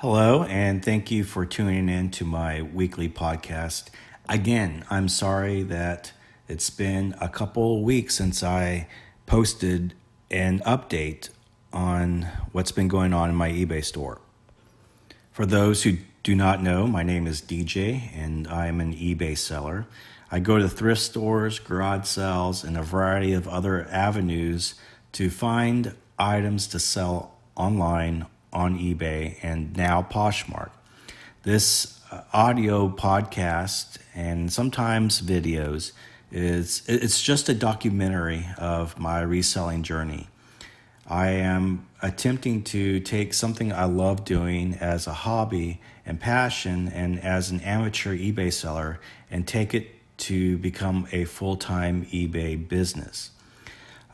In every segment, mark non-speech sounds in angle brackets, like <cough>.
Hello, and thank you for tuning in to my weekly podcast. Again, I'm sorry that it's been a couple weeks since I posted an update on what's been going on in my eBay store. For those who do not know, my name is DJ and I'm an eBay seller. I go to thrift stores, garage sales, and a variety of other avenues to find items to sell online on eBay and now Poshmark. This uh, audio podcast and sometimes videos is it's just a documentary of my reselling journey. I am attempting to take something I love doing as a hobby and passion and as an amateur eBay seller and take it to become a full time eBay business.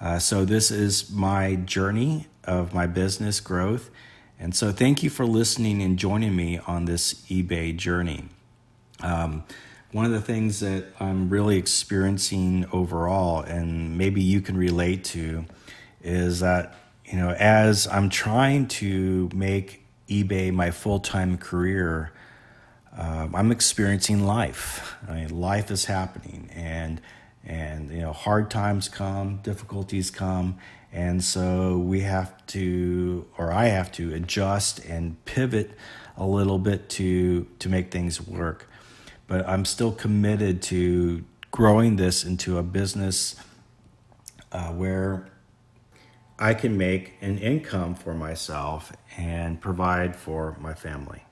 Uh, so, this is my journey of my business growth. And so, thank you for listening and joining me on this eBay journey. Um, one of the things that I'm really experiencing overall, and maybe you can relate to, is that, you know, as I'm trying to make eBay my full time career, uh, I'm experiencing life. I mean, life is happening, and and you know, hard times come, difficulties come, and so we have to, or I have to, adjust and pivot a little bit to to make things work. But I'm still committed to growing this into a business uh, where I can make an income for myself and provide for my family.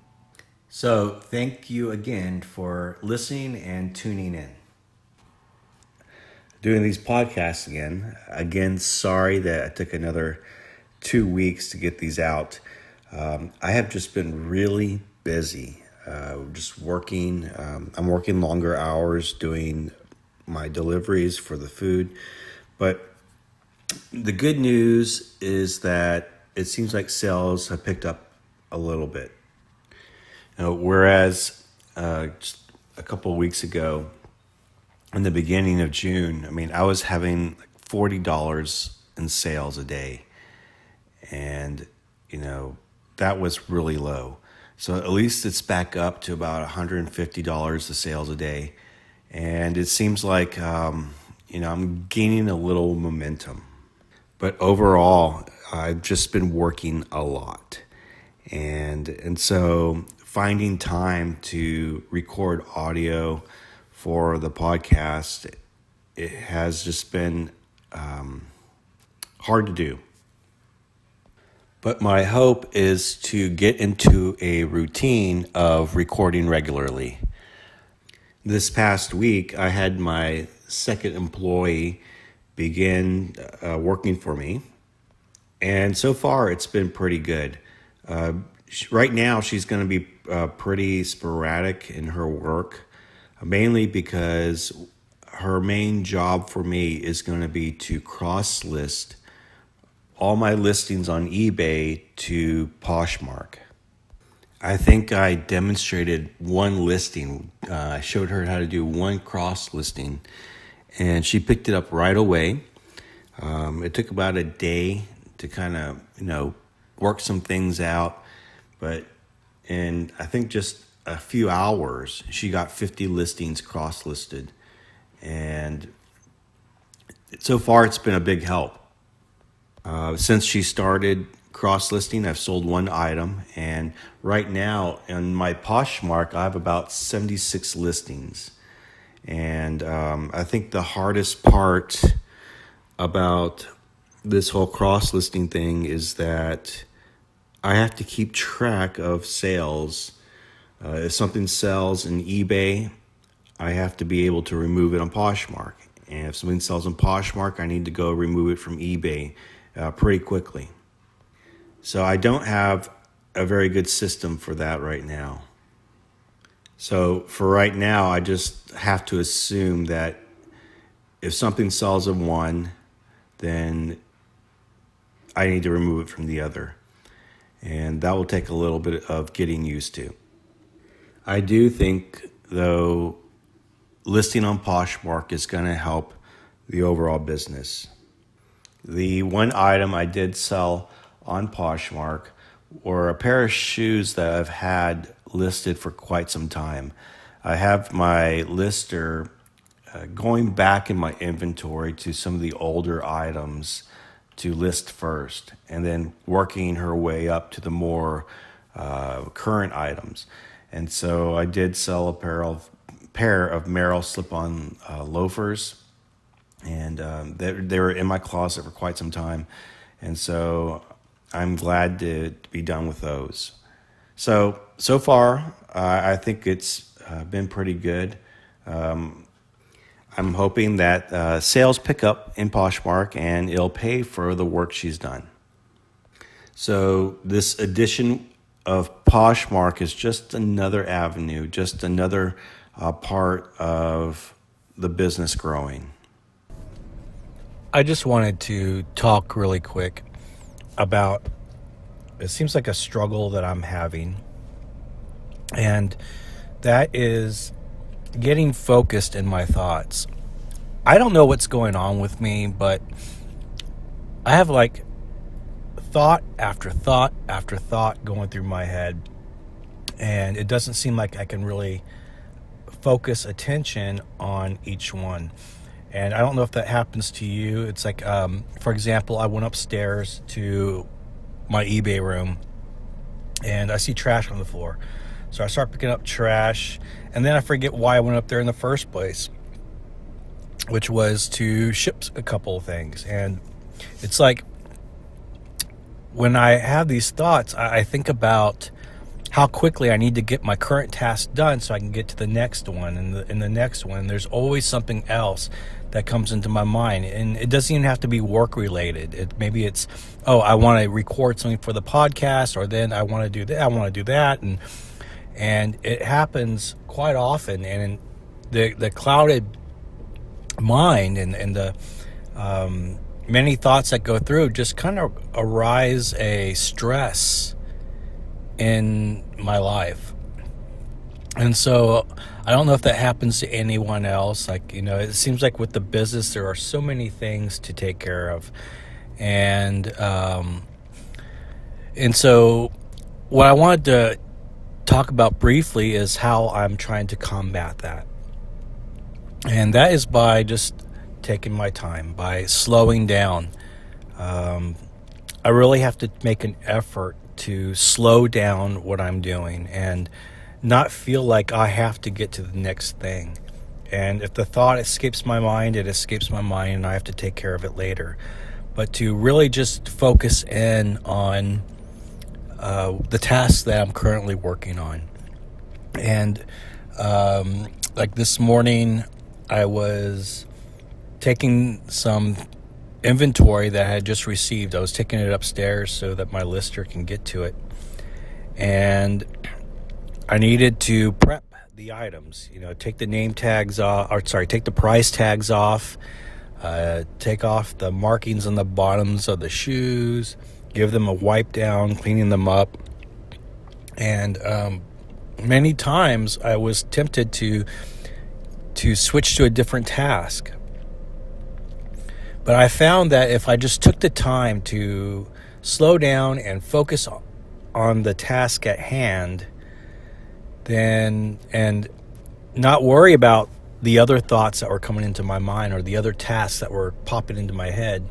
So, thank you again for listening and tuning in. Doing these podcasts again. Again, sorry that I took another two weeks to get these out. Um, I have just been really busy, uh, just working. Um, I'm working longer hours doing my deliveries for the food. But the good news is that it seems like sales have picked up a little bit. Know, whereas uh, a couple weeks ago, in the beginning of June, I mean, I was having forty dollars in sales a day, and you know that was really low. So at least it's back up to about one hundred and fifty dollars the sales a day, and it seems like um, you know I'm gaining a little momentum. But overall, I've just been working a lot, and and so finding time to record audio for the podcast it has just been um, hard to do. But my hope is to get into a routine of recording regularly. This past week, I had my second employee begin uh, working for me. And so far, it's been pretty good. Uh, right now, she's going to be uh, pretty sporadic in her work, mainly because her main job for me is going to be to cross list all my listings on eBay to Poshmark. I think I demonstrated one listing. Uh, I showed her how to do one cross listing, and she picked it up right away. Um, it took about a day to kind of, you know, work some things out, but in I think just a few hours, she got 50 listings cross listed. And so far, it's been a big help. Uh, since she started cross listing, I've sold one item. And right now, in my Poshmark, I have about 76 listings. And um, I think the hardest part about this whole cross listing thing is that I have to keep track of sales. Uh, if something sells in eBay, I have to be able to remove it on Poshmark. And if something sells on Poshmark, I need to go remove it from eBay uh, pretty quickly. So I don't have a very good system for that right now. So for right now, I just have to assume that if something sells in one, then I need to remove it from the other and that will take a little bit of getting used to. I do think, though, listing on Poshmark is going to help the overall business. The one item I did sell on Poshmark were a pair of shoes that I've had listed for quite some time. I have my lister uh, going back in my inventory to some of the older items to list first, and then working her way up to the more uh, current items. And so I did sell a pair of pair of Merrell slip-on uh, loafers, and um, they, they were in my closet for quite some time, and so I'm glad to, to be done with those. So so far, uh, I think it's uh, been pretty good. Um, I'm hoping that uh, sales pick up in Poshmark and it'll pay for the work she's done. So, this edition of Poshmark is just another avenue, just another uh, part of the business growing. I just wanted to talk really quick about it seems like a struggle that I'm having. And that is getting focused in my thoughts. I don't know what's going on with me, but I have like thought after thought after thought going through my head. And it doesn't seem like I can really focus attention on each one. And I don't know if that happens to you. It's like, um, for example, I went upstairs to my eBay room and I see trash on the floor. So I start picking up trash, and then I forget why I went up there in the first place, which was to ship a couple of things. And it's like when I have these thoughts, I think about how quickly I need to get my current task done so I can get to the next one and the, and the next one. There's always something else that comes into my mind, and it doesn't even have to be work related. It, maybe it's, oh, I want to record something for the podcast, or then I want to do that. I want to do that, and and it happens quite often. And the the clouded mind and and the um, many thoughts that go through just kind of arise a stress in my life. And so I don't know if that happens to anyone else. Like, you know, it seems like with the business, there are so many things to take care of. And, um, and so what I wanted to talk about briefly is how I'm trying to combat that. And that is by just taking my time, by slowing down. Um, I really have to make an effort to slow down what I'm doing and not feel like I have to get to the next thing. And if the thought escapes my mind, it escapes my mind and I have to take care of it later. But to really just focus in on uh, the tasks that I'm currently working on. And um, like this morning, I was taking some inventory that I had just received. I was taking it upstairs so that my lister can get to it. And I needed to prep the items, you know, take the name tags off, or sorry, take the price tags off, uh, take off the markings on the bottoms of the shoes, give them a wipe down, cleaning them up. And um, many times I was tempted to to switch to a different task. But I found that if I just took the time to slow down and focus on the task at hand, then and not worry about the other thoughts that were coming into my mind or the other tasks that were popping into my head,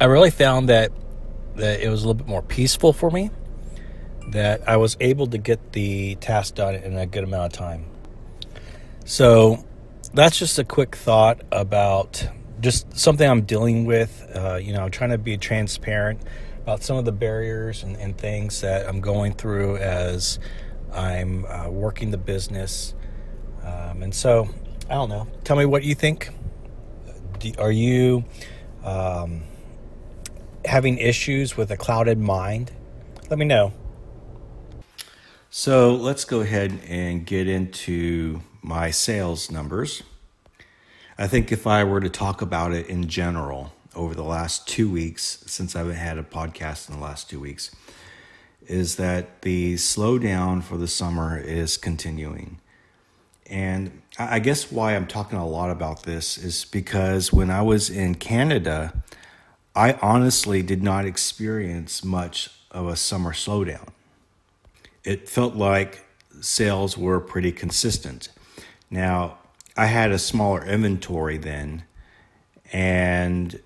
I really found that that it was a little bit more peaceful for me. That I was able to get the task done in a good amount of time. So that's just a quick thought about just something I'm dealing with. Uh, you know, trying to be transparent about some of the barriers and, and things that I'm going through as I'm uh, working the business. Um, and so, I don't know. Tell me what you think. Do, are you um, having issues with a clouded mind? Let me know. So let's go ahead and get into my sales numbers. I think if I were to talk about it in general over the last two weeks, since I've had a podcast in the last two weeks, is that the slowdown for the summer is continuing. And I guess why I'm talking a lot about this is because when I was in Canada, I honestly did not experience much of a summer slowdown. It felt like sales were pretty consistent. Now, I had a smaller inventory then, and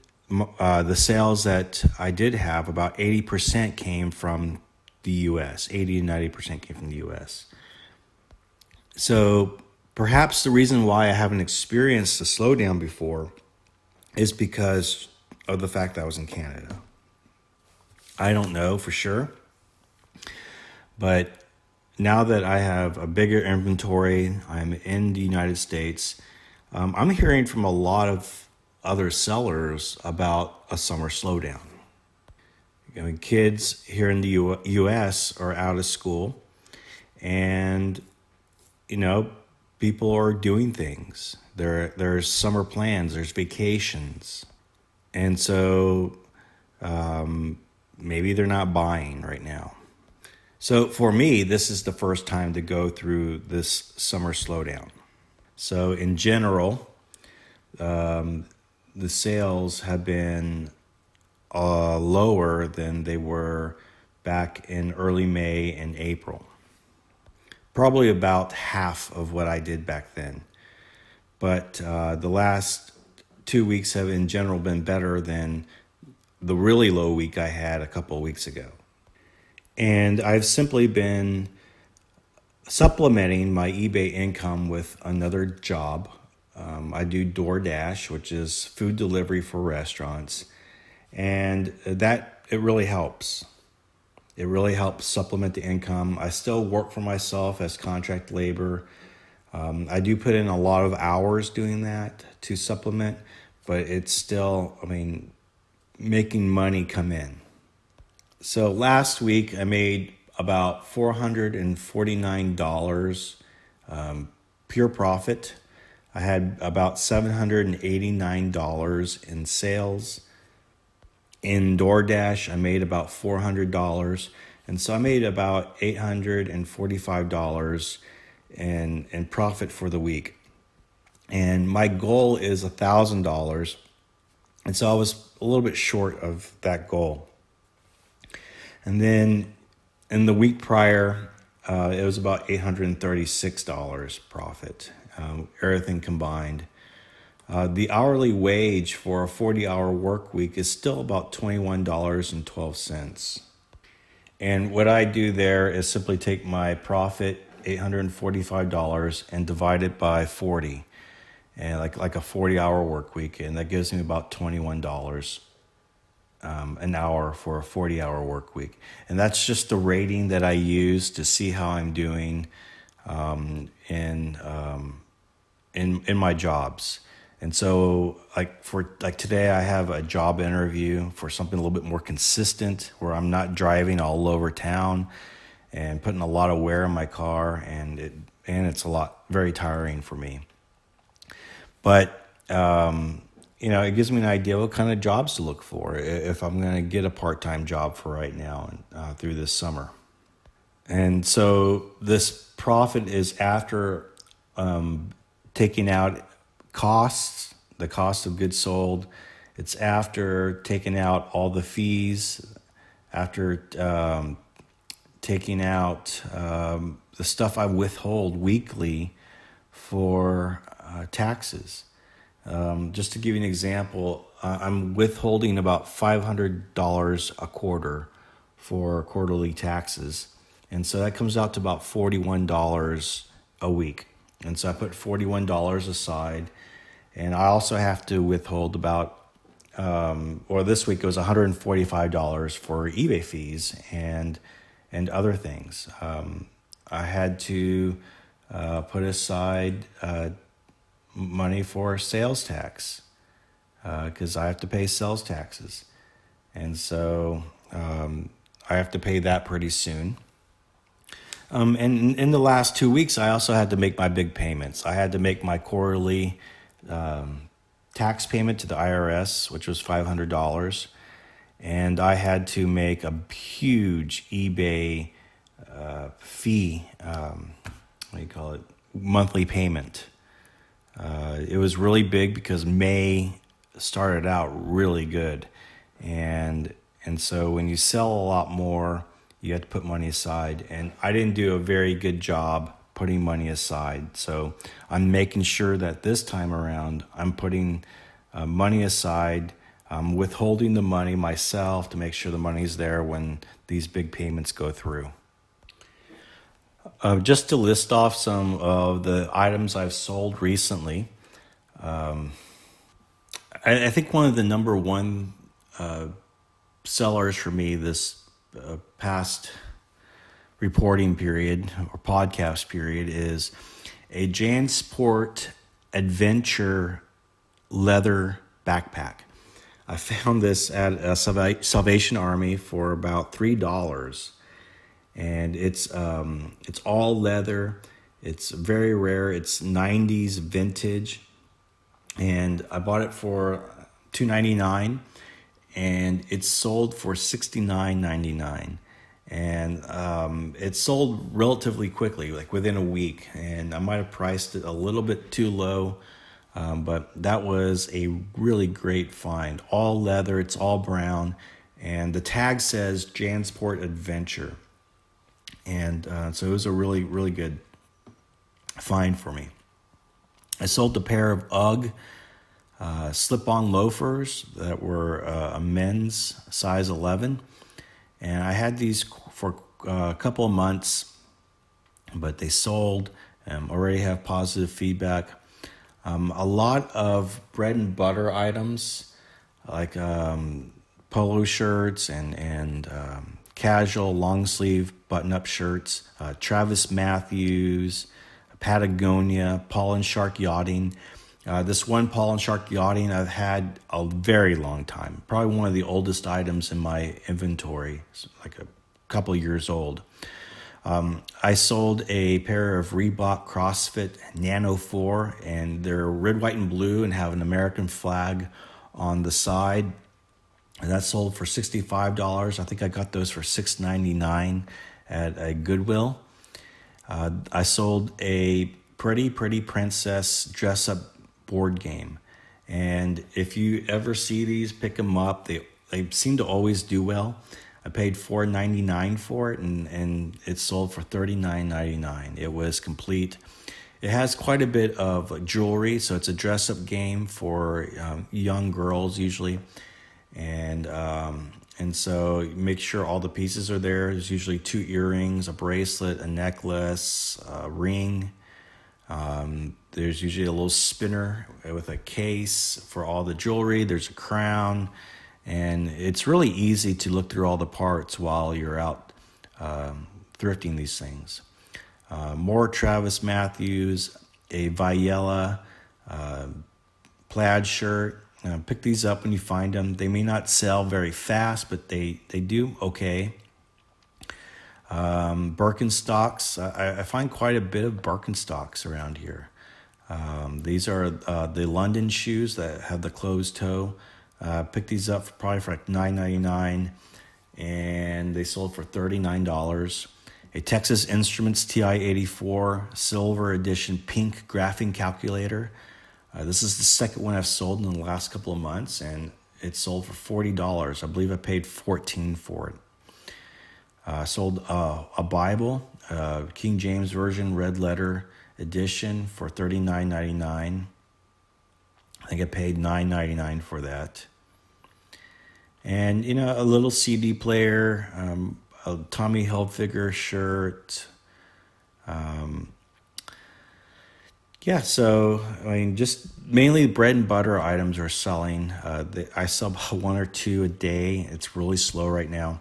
uh, the sales that I did have, about 80% came from the US. 80 to 90% came from the US. So perhaps the reason why I haven't experienced a slowdown before is because of the fact that I was in Canada. I don't know for sure. But now that I have a bigger inventory, I'm in the United States, um, I'm hearing from a lot of other sellers about a summer slowdown. I mean, kids here in the U- US are out of school, and you know, people are doing things. There, there's summer plans, there's vacations, and so um, maybe they're not buying right now. So for me, this is the first time to go through this summer slowdown. So in general, um, the sales have been uh, lower than they were back in early May and April. Probably about half of what I did back then. But uh, the last two weeks have, in general, been better than the really low week I had a couple of weeks ago. And I've simply been supplementing my eBay income with another job. Um, I do DoorDash, which is food delivery for restaurants, and that it really helps. It really helps supplement the income. I still work for myself as contract labor. Um, I do put in a lot of hours doing that to supplement, but it's still, I mean, making money come in. So last week I made about $449 um, pure profit. I had about $789 in sales. In DoorDash, I made about $400. And so I made about $845 in, in profit for the week. And my goal is $1,000. And so I was a little bit short of that goal. And then in the week prior, uh, it was about $836 profit, um, everything combined. Uh, the hourly wage for a 40 hour work week is still about $21.12. And what I do there is simply take my profit, $845, and divide it by 40 and like like a 40 hour work week and that gives me about $21 um, an hour for a 40 hour work week. And that's just the rating that i use to see how i'm doing um, in um, in in my jobs. And so like for like today i have a job interview for something a little bit more consistent where i'm not driving all over town and putting a lot of wear in my car and it and it's a lot very tiring for me. But um, you know, it gives me an idea what kind of jobs to look for if I'm going to get a part-time job for right now and uh, through this summer. And so this profit is after um, taking out costs, the cost of goods sold. It's after taking out all the fees, after um, taking out um, the stuff I withhold weekly for uh, taxes. Um, just to give you an example, I'm withholding about $500 a quarter for quarterly taxes. And so that comes out to about $41 a week. And so I put $41 aside. And I also have to withhold about, um, or this week it was $145 for eBay fees and, and other things. Um, I had to uh, put aside uh, money for sales tax because uh, I have to pay sales taxes. And so um, I have to pay that pretty soon. Um, and in the last two weeks, I also had to make my big payments. I had to make my quarterly um, tax payment to the IRS, which was $500. And I had to make a huge eBay uh, fee, um, what do you call it, monthly payment. Uh, it was really big because May started out really good, and And so when you sell a lot more, you have to put money aside. And I didn't do a very good job putting money aside. So I'm making sure that this time around, I'm putting uh, money aside, I'm withholding the money myself to make sure the money's there when these big payments go through. Uh, just to list off some of the items I've sold recently, um, I, I, think one of the number one uh, sellers for me this uh, past reporting period or podcast period is a Jansport Adventure leather backpack. I found this at a Salvation Army for about three dollars, and it's um, it's all leather. It's very rare. It's '90s vintage, and I bought it for two ninety nine, and it's sold for sixty nine ninety nine and um, it sold relatively quickly, like within a week. And I might have priced it a little bit too low, um, but that was a really great find. All leather, it's all brown, and the tag says Jansport Adventure. And uh, so it was a really, really good find for me. I sold a pair of UGG uh, slip on loafers that were uh, a men's size 11 and I had these for uh, a couple of months, but they sold. Um, already have positive feedback. Um, a lot of bread and butter items like um, polo shirts and and um, casual long sleeve button up shirts. Uh, Travis Matthews, Patagonia, Paul and Shark Yachting. Uh, this one Paul and Shark Yachting I've had a very long time. Probably one of the oldest items in my inventory. It's like a couple years old. Um, I sold a pair of Reebok CrossFit Nano 4, and they're red, white, and blue and have an American flag on the side. And that sold for $65. I think I got those for $6.99 at a Goodwill. Uh, I sold a Pretty Pretty Princess dress up board game. And if you ever see these, pick them up. They, they seem to always do well. I paid four ninety nine for it, and and it sold for thirty nine ninety nine. It was complete. It has quite a bit of jewelry, so it's a dress up game for um, young girls usually, and um, and so make sure all the pieces are there. There's usually two earrings, a bracelet, a necklace, a ring. Um, there's usually a little spinner with a case for all the jewelry. There's a crown and it's really easy to look through all the parts while you're out um, thrifting these things. Uh, more Travis Matthews, a Viyella uh, plaid shirt. Uh, pick these up when you find them. They may not sell very fast, but they, they do okay. Um, Birkenstocks. I, I, find quite a bit of Birkenstocks around here. Um, these are uh, the London shoes that have the closed toe. Uh, picked these up for probably for like nine ninety nine, and they sold for thirty nine dollars. A Texas Instruments TI eighty four silver edition pink graphing calculator. Uh, this is the second one I've sold in the last couple of months, and it sold for forty dollars. I believe I paid fourteen for it. Uh, sold uh, a Bible, uh, King James Version red letter edition for thirty nine ninety nine. I think I paid nine ninety nine for that and you know a little CD player, um, a Tommy Hilfiger shirt. Um, yeah, so I mean, just mainly bread and butter items are selling. Uh, I sell <laughs> one or two a day. It's really slow right now.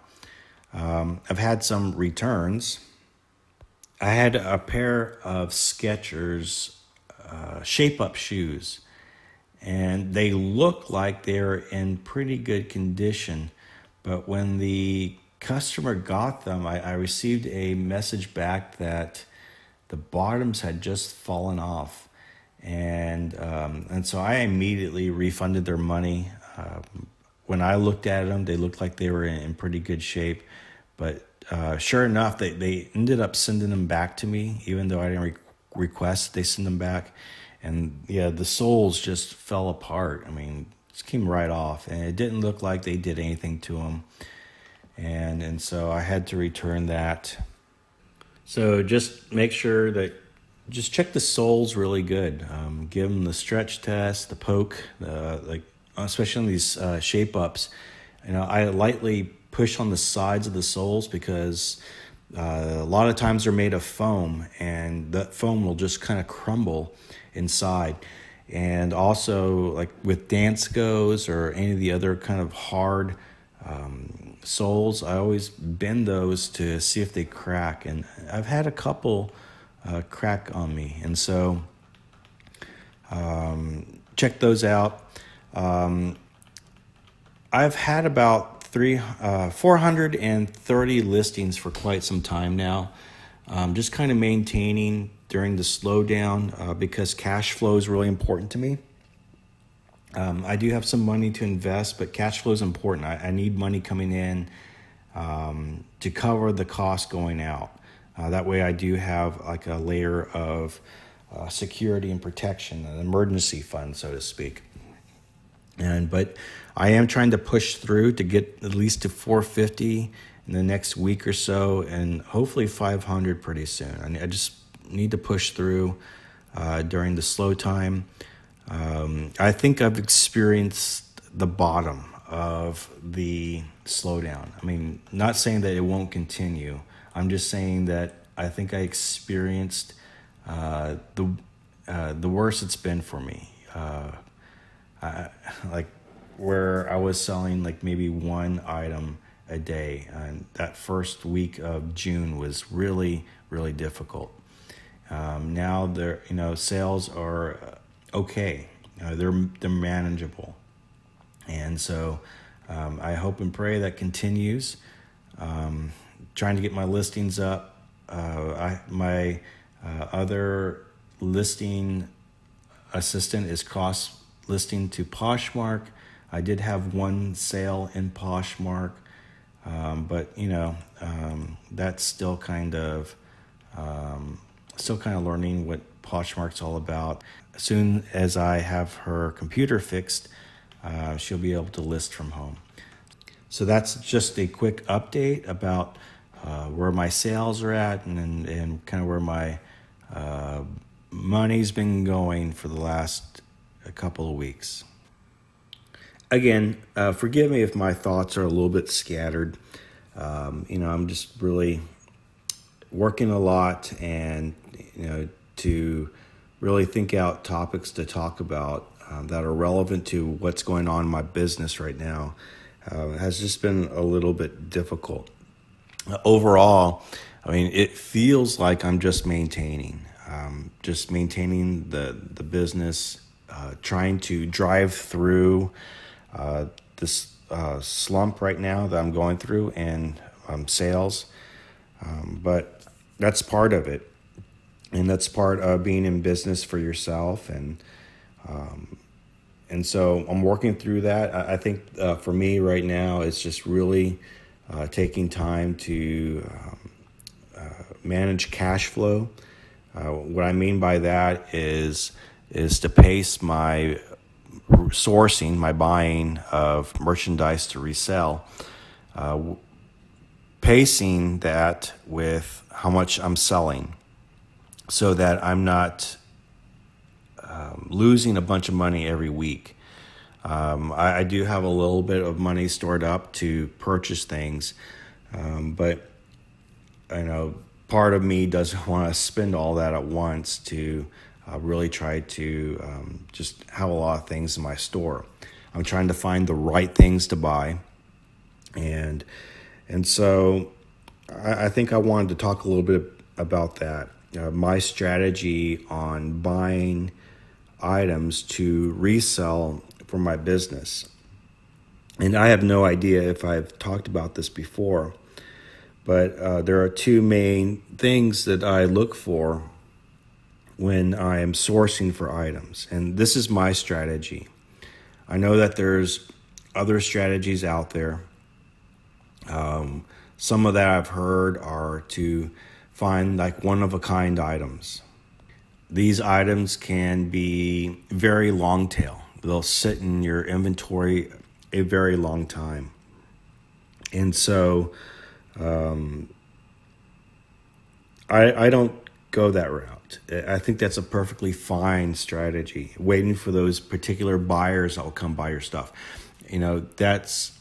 Um, I've had some returns. I had a pair of Skechers uh, shape up shoes and they look like they're in pretty good condition. But when the customer got them, I, I received a message back that the bottoms had just fallen off. And, um, and so I immediately refunded their money. Uh, when I looked at them, they looked like they were in, in pretty good shape. But uh, sure enough, they, they ended up sending them back to me, even though I didn't re- request they send them back and yeah, the soles just fell apart. I mean, just came right off, and it didn't look like they did anything to them, and and so I had to return that. So just make sure that just check the soles really good. Um, give them the stretch test, the poke, the like, especially on these uh, shape ups. You know, I lightly push on the sides of the soles because uh, a lot of times they're made of foam, and that foam will just kind of crumble inside. And also, like with Danskos or any of the other kind of hard um, soles, I always bend those to see if they crack. And I've had a couple uh, crack on me, and so um, check those out. Um, I've had about three, uh, 430 listings for quite some time now. Um, just kind of maintaining during the slowdown uh, because cash flow is really important to me. Um, I do have some money to invest, but cash flow is important. I, I need money coming in um, to cover the cost going out. Uh, that way, I do have like a layer of uh, security and protection, an emergency fund, so to speak. And but I am trying to push through to get at least to 450 in the next week or so, and hopefully 500 pretty soon. I, just need to push through uh, during the slow time. Um, I think I've experienced the bottom of the slowdown. I mean, not saying that it won't continue. I'm just saying that I think I experienced uh, the uh, the worst it's been for me. Uh, I, like where I was selling like maybe one item a day. And that first week of June was really, really difficult. Um, now they're, you know, sales are okay. Uh, they're, they're manageable. And so um, I hope and pray that continues. Um, trying to get my listings up. Uh, I, my uh, other listing assistant is cross listing to Poshmark. I did have one sale in Poshmark, um, but you know um, that's still kind of um, still kind of learning what Poshmark's all about. As soon as I have her computer fixed, uh, she'll be able to list from home. So that's just a quick update about uh, where my sales are at and, and, and kind of where my uh, money's been going for the last a couple of weeks again, uh, forgive me if my thoughts are a little bit scattered. Um, you know, I'm just really working a lot and, you know, to really think out topics to talk about um, that are relevant to what's going on in my business right now uh, has just been a little bit difficult. Uh, overall, I mean, it feels like I'm just maintaining, um, just maintaining the the business, uh, trying to drive through uh, this uh, slump right now that I'm going through in um, sales. Um, but that's part of it. And that's part of being in business for yourself. And, um, and so I'm working through that. I, I think uh, for me right now, it's just really uh, taking time to um, uh, manage cash flow. Uh, what I mean by that is is to pace my sourcing, my buying of merchandise to resell, uh, pacing that with how much I'm selling so that I'm not um, losing a bunch of money every week. Um, I, I, do have a little bit of money stored up to purchase things, um, but I know part of me doesn't <laughs> want to spend all that at once to uh, really try to um, just have a lot of things in my store. I'm trying to find the right things to buy, and and so I, I think I wanted to talk a little bit about that. Uh, my strategy on buying items to resell for my business. And I have no idea if I've talked about this before, but uh, there are two main things that I look for when I am sourcing for items. And this is my strategy. I know that there's other strategies out there. Um, some of that I've heard are to find like one of a kind items. These items can be very long tail, they'll sit in your inventory a very long time. And so um, I, I don't go that route. I think that's a perfectly fine strategy, waiting for those particular buyers that will come buy your stuff. You know, that's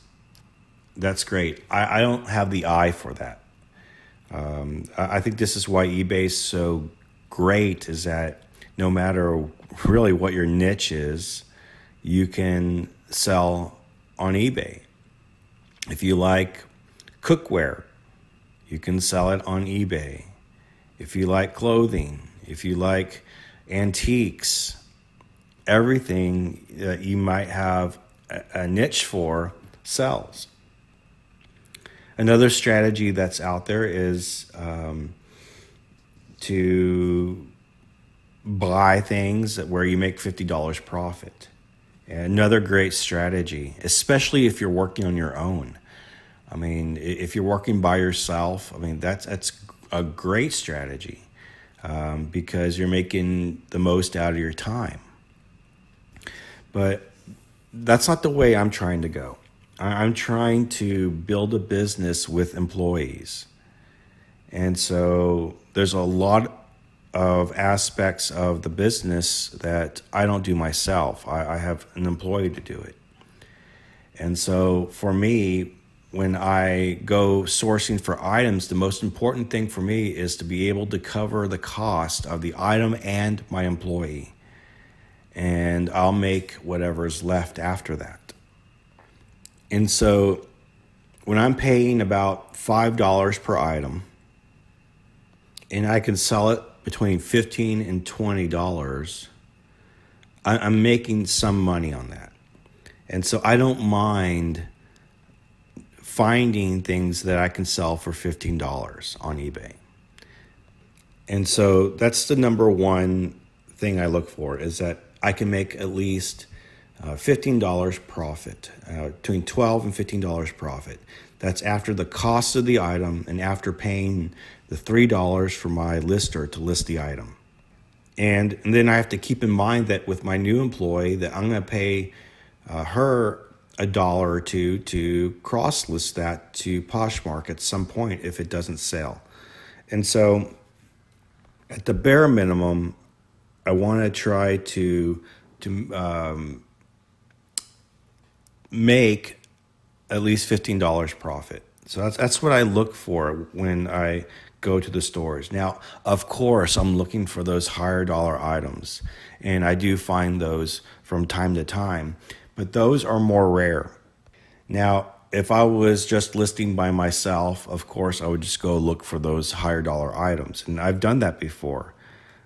that's great. I, I don't have the eye for that. Um, I, I think this is why eBay is so great is that no matter really what your niche is, you can sell on eBay. If you like cookware, you can sell it on eBay. If you like clothing, if you like antiques, everything that you might have a niche for sells. Another strategy that's out there is um, to buy things where you make $50 profit. Another great strategy, especially if you're working on your own. I mean, if you're working by yourself, I mean that's that's a great strategy um, because you're making the most out of your time. But that's not the way I'm trying to go. I'm trying to build a business with employees. And so there's a lot of aspects of the business that I don't do myself. I, I, have an employee to do it. And so for me, when I go sourcing for items, the most important thing for me is to be able to cover the cost of the item and my employee. And I'll make whatever's left after that. And so when I'm paying about $5 per item, and I can sell it between 15 and 20 dollars i'm making some money on that. And so i don't mind finding things that i can sell for 15 dollars on ebay. And so that's the number one thing i look for is that i can make at least uh, $15 profit uh, between $12 and $15 profit that's after the cost of the item and after paying the $3 for my lister to list the item. And, and then I have to keep in mind that with my new employee that I'm going to pay uh, her a dollar or two to cross list that to Poshmark at some point if it doesn't sell. And so at the bare minimum, I want to try to to um, make at least fifteen dollars profit. So that's that's what I look for when I go to the stores. Now, of course, I'm looking for those higher dollar items, and I do find those from time to time, but those are more rare. Now, if I was just listing by myself, of course, I would just go look for those higher dollar items, and I've done that before.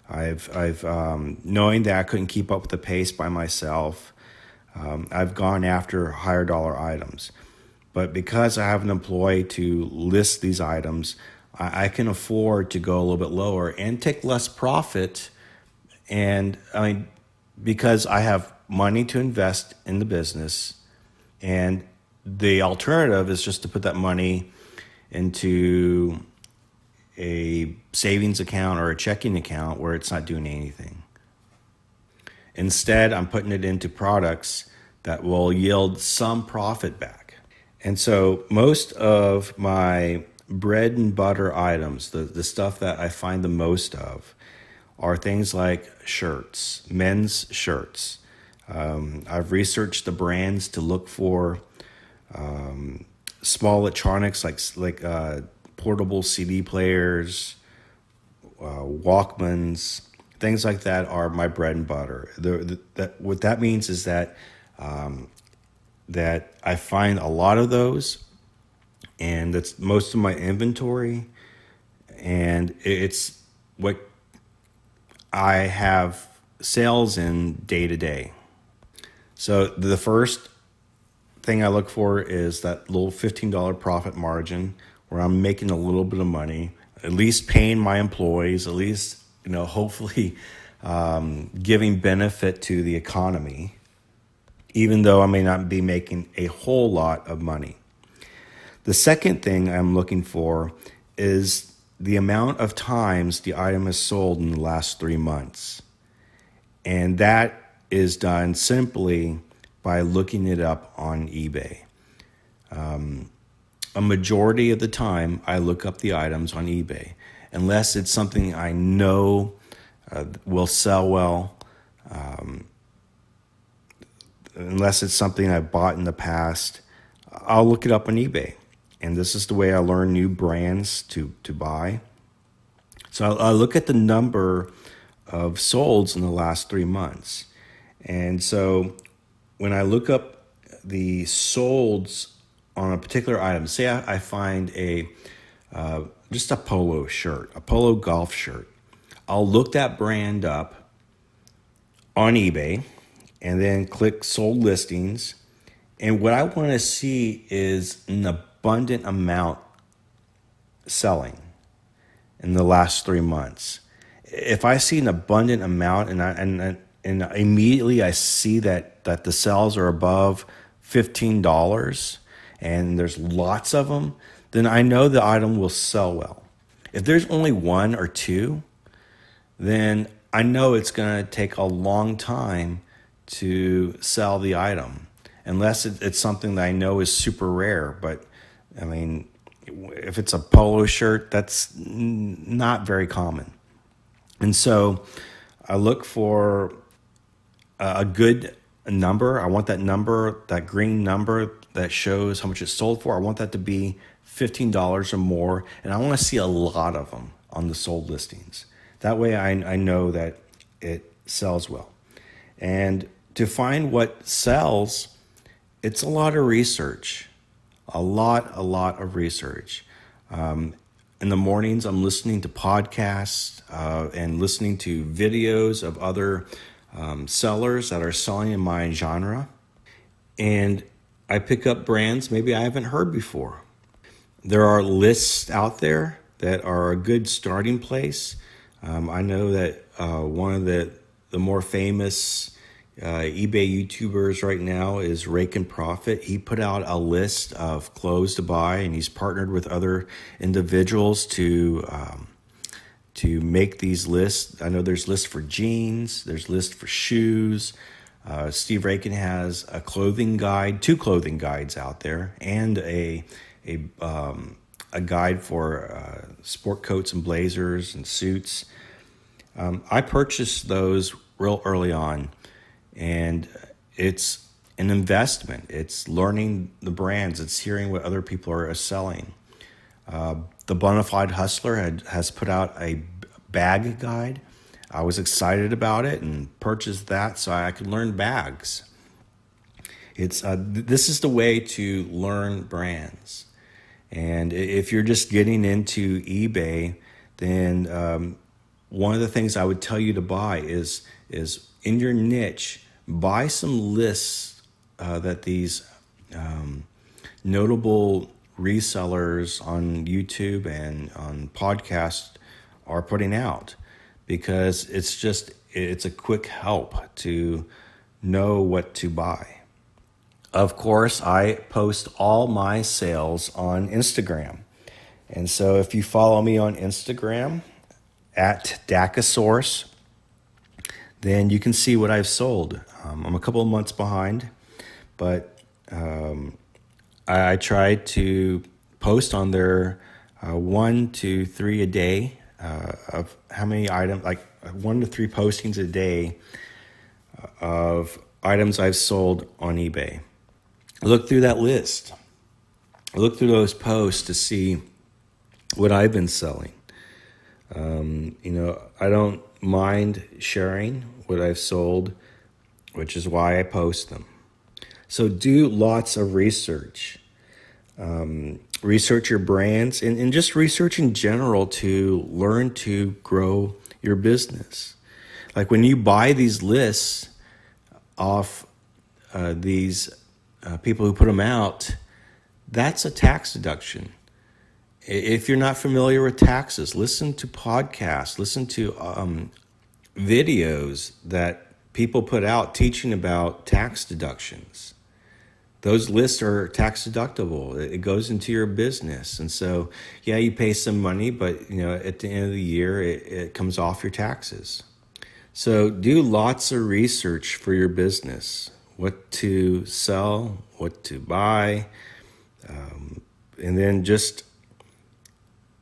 I've, I've um, knowing that I couldn't keep up with the pace by myself, um, I've gone after higher dollar items. But because I have an employee to list these items, I, I can afford to go a little bit lower and take less profit. And I mean, because I have money to invest in the business, and the alternative is just to put that money into a savings account or a checking account where it's not doing anything. Instead, I'm putting it into products that will yield some profit back. And so most of my bread and butter items, the, the stuff that I find the most of, are things like shirts, men's shirts. Um, I've researched the brands to look for um, small electronics like like uh, portable CD players, uh, Walkmans, things like that are my bread and butter. The, the, that, what that means is that um, that I find a lot of those and that's most of my inventory and it's what I have sales in day to day. So the first thing I look for is that little $15 profit margin where I'm making a little bit of money, at least paying my employees, at least, you know, hopefully um, giving benefit to the economy, even though I may not be making a whole lot of money. The second thing I'm looking for is the amount of times the item is sold in the last three months. And that is done simply by looking it up on eBay. Um, a majority of the time, I look up the items on eBay, unless it's something I know uh, will sell well. Um, unless it's something I've bought in the past, I'll look it up on eBay. And this is the way I learn new brands to, to buy. So I, I look at the number of solds in the last three months. And so when I look up the solds on a particular item, say I, I find a uh, just a polo shirt, a polo golf shirt, I'll look that brand up on eBay and then click sold listings. And what I want to see is an abundant amount selling in the last three months. If I see an abundant amount and I, and and immediately I see that that the sales are above fifteen dollars and there's lots of them, then I know the item will sell well. If there's only one or two, then I know it's going to take a long time to sell the item, unless it's something that I know is super rare. But I mean, if it's a polo shirt, that's not very common. And so I look for a good number. I want that number, that green number that shows how much it's sold for. I want that to be $15 or more. And I want to see a lot of them on the sold listings. That way I, I know that it sells well. And to find what sells, it's a lot of research, a lot, a lot of research. Um, in the mornings, I'm listening to podcasts uh, and listening to videos of other um, sellers that are selling in my genre. And I pick up brands maybe I haven't heard before. There are lists out there that are a good starting place. Um, I know that uh, one of the, the more famous uh, eBay YouTubers right now is Raiken Profit. He put out a list of clothes to buy, and he's partnered with other individuals to um, to make these lists. I know there's lists for jeans, there's lists for shoes. Uh, Steve Raiken has a clothing guide, two clothing guides out there, and a a um, a guide for uh, sport coats and blazers and suits. Um, I purchased those real early on and it's an investment. It's learning the brands. It's hearing what other people are selling. Uh, the Bonafide Hustler had, has put out a bag guide. I was excited about it and purchased that so I could learn bags. It's uh, this is the way to learn brands, and if you're just getting into eBay, then um, one of the things I would tell you to buy is is in your niche buy some lists uh, that these um, notable resellers on YouTube and on podcast are putting out because it's just it's a quick help to know what to buy. Of course, I post all my sales on Instagram. And so if you follow me on Instagram at Dacasource, then you can see what I've sold. Um, I'm a couple of months behind, but um, I, I try to post on there uh, one to three a day uh, of how many items, like one to three postings a day uh, of items I've sold on eBay. Look through that list. look through those posts to see what I've been selling. Um, you know, I don't mind sharing what I've sold, which is why I post them. So do lots of research. Um, research your brands and, and just research in general to learn to grow your business. Like when you buy these lists off uh, these uh, people who put them out, that's a tax deduction. If you're not familiar with taxes, listen to podcasts, listen to um, videos that people put out teaching about tax deductions. Those lists are tax deductible. It goes into your business. And so, yeah, you pay some money, but you know, at the end of the year, it, it comes off your taxes. So do lots of research for your business what to sell, what to buy, um, and then just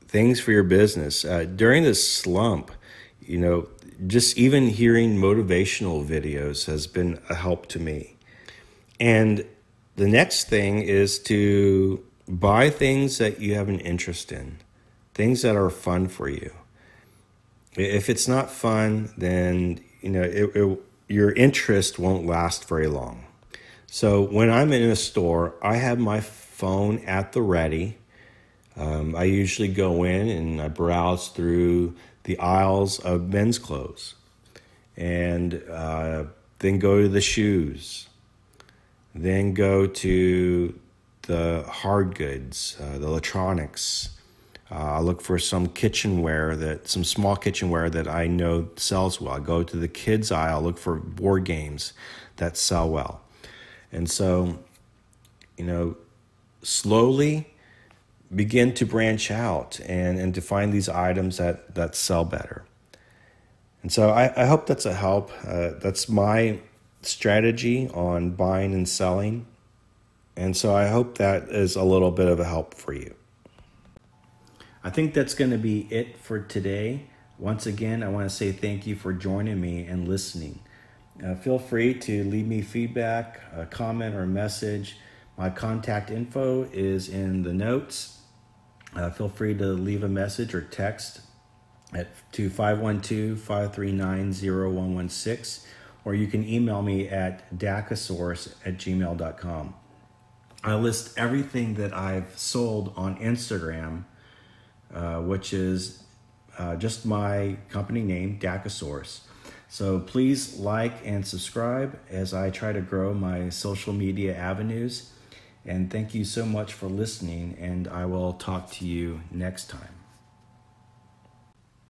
things for your business. Uh, during this slump, you know, just even hearing motivational videos has been a help to me. And the next thing is to buy things that you have an interest in, things that are fun for you. If it's not fun, then you know it, it, your interest won't last very long. So when I'm in a store, I have my phone at the ready. Um, I usually go in and I browse through the aisles of men's clothes, and uh, then go to the shoes, then go to the hard goods, uh, the electronics. Uh, I look for some kitchenware that some small kitchenware that I know sells well. I go to the kids aisle, look for board games that sell well, and so, you know, slowly begin to branch out and, and to find these items that, that sell better. And so I, I hope that's a help. Uh, that's my strategy on buying and selling. And so I hope that is a little bit of a help for you. I think that's going to be it for today. Once again, I want to say thank you for joining me and listening. Uh, feel free to leave me feedback, a comment, or a message. My contact info is in the notes. Uh, feel free to leave a message or text at to 512-539-0116 or you can email me at dacasource at gmail.com. I list everything that I've sold on Instagram, uh, which is uh, just my company name, Dacasource. So please like and subscribe as I try to grow my social media avenues. And thank you so much for listening, and I will talk to you next time.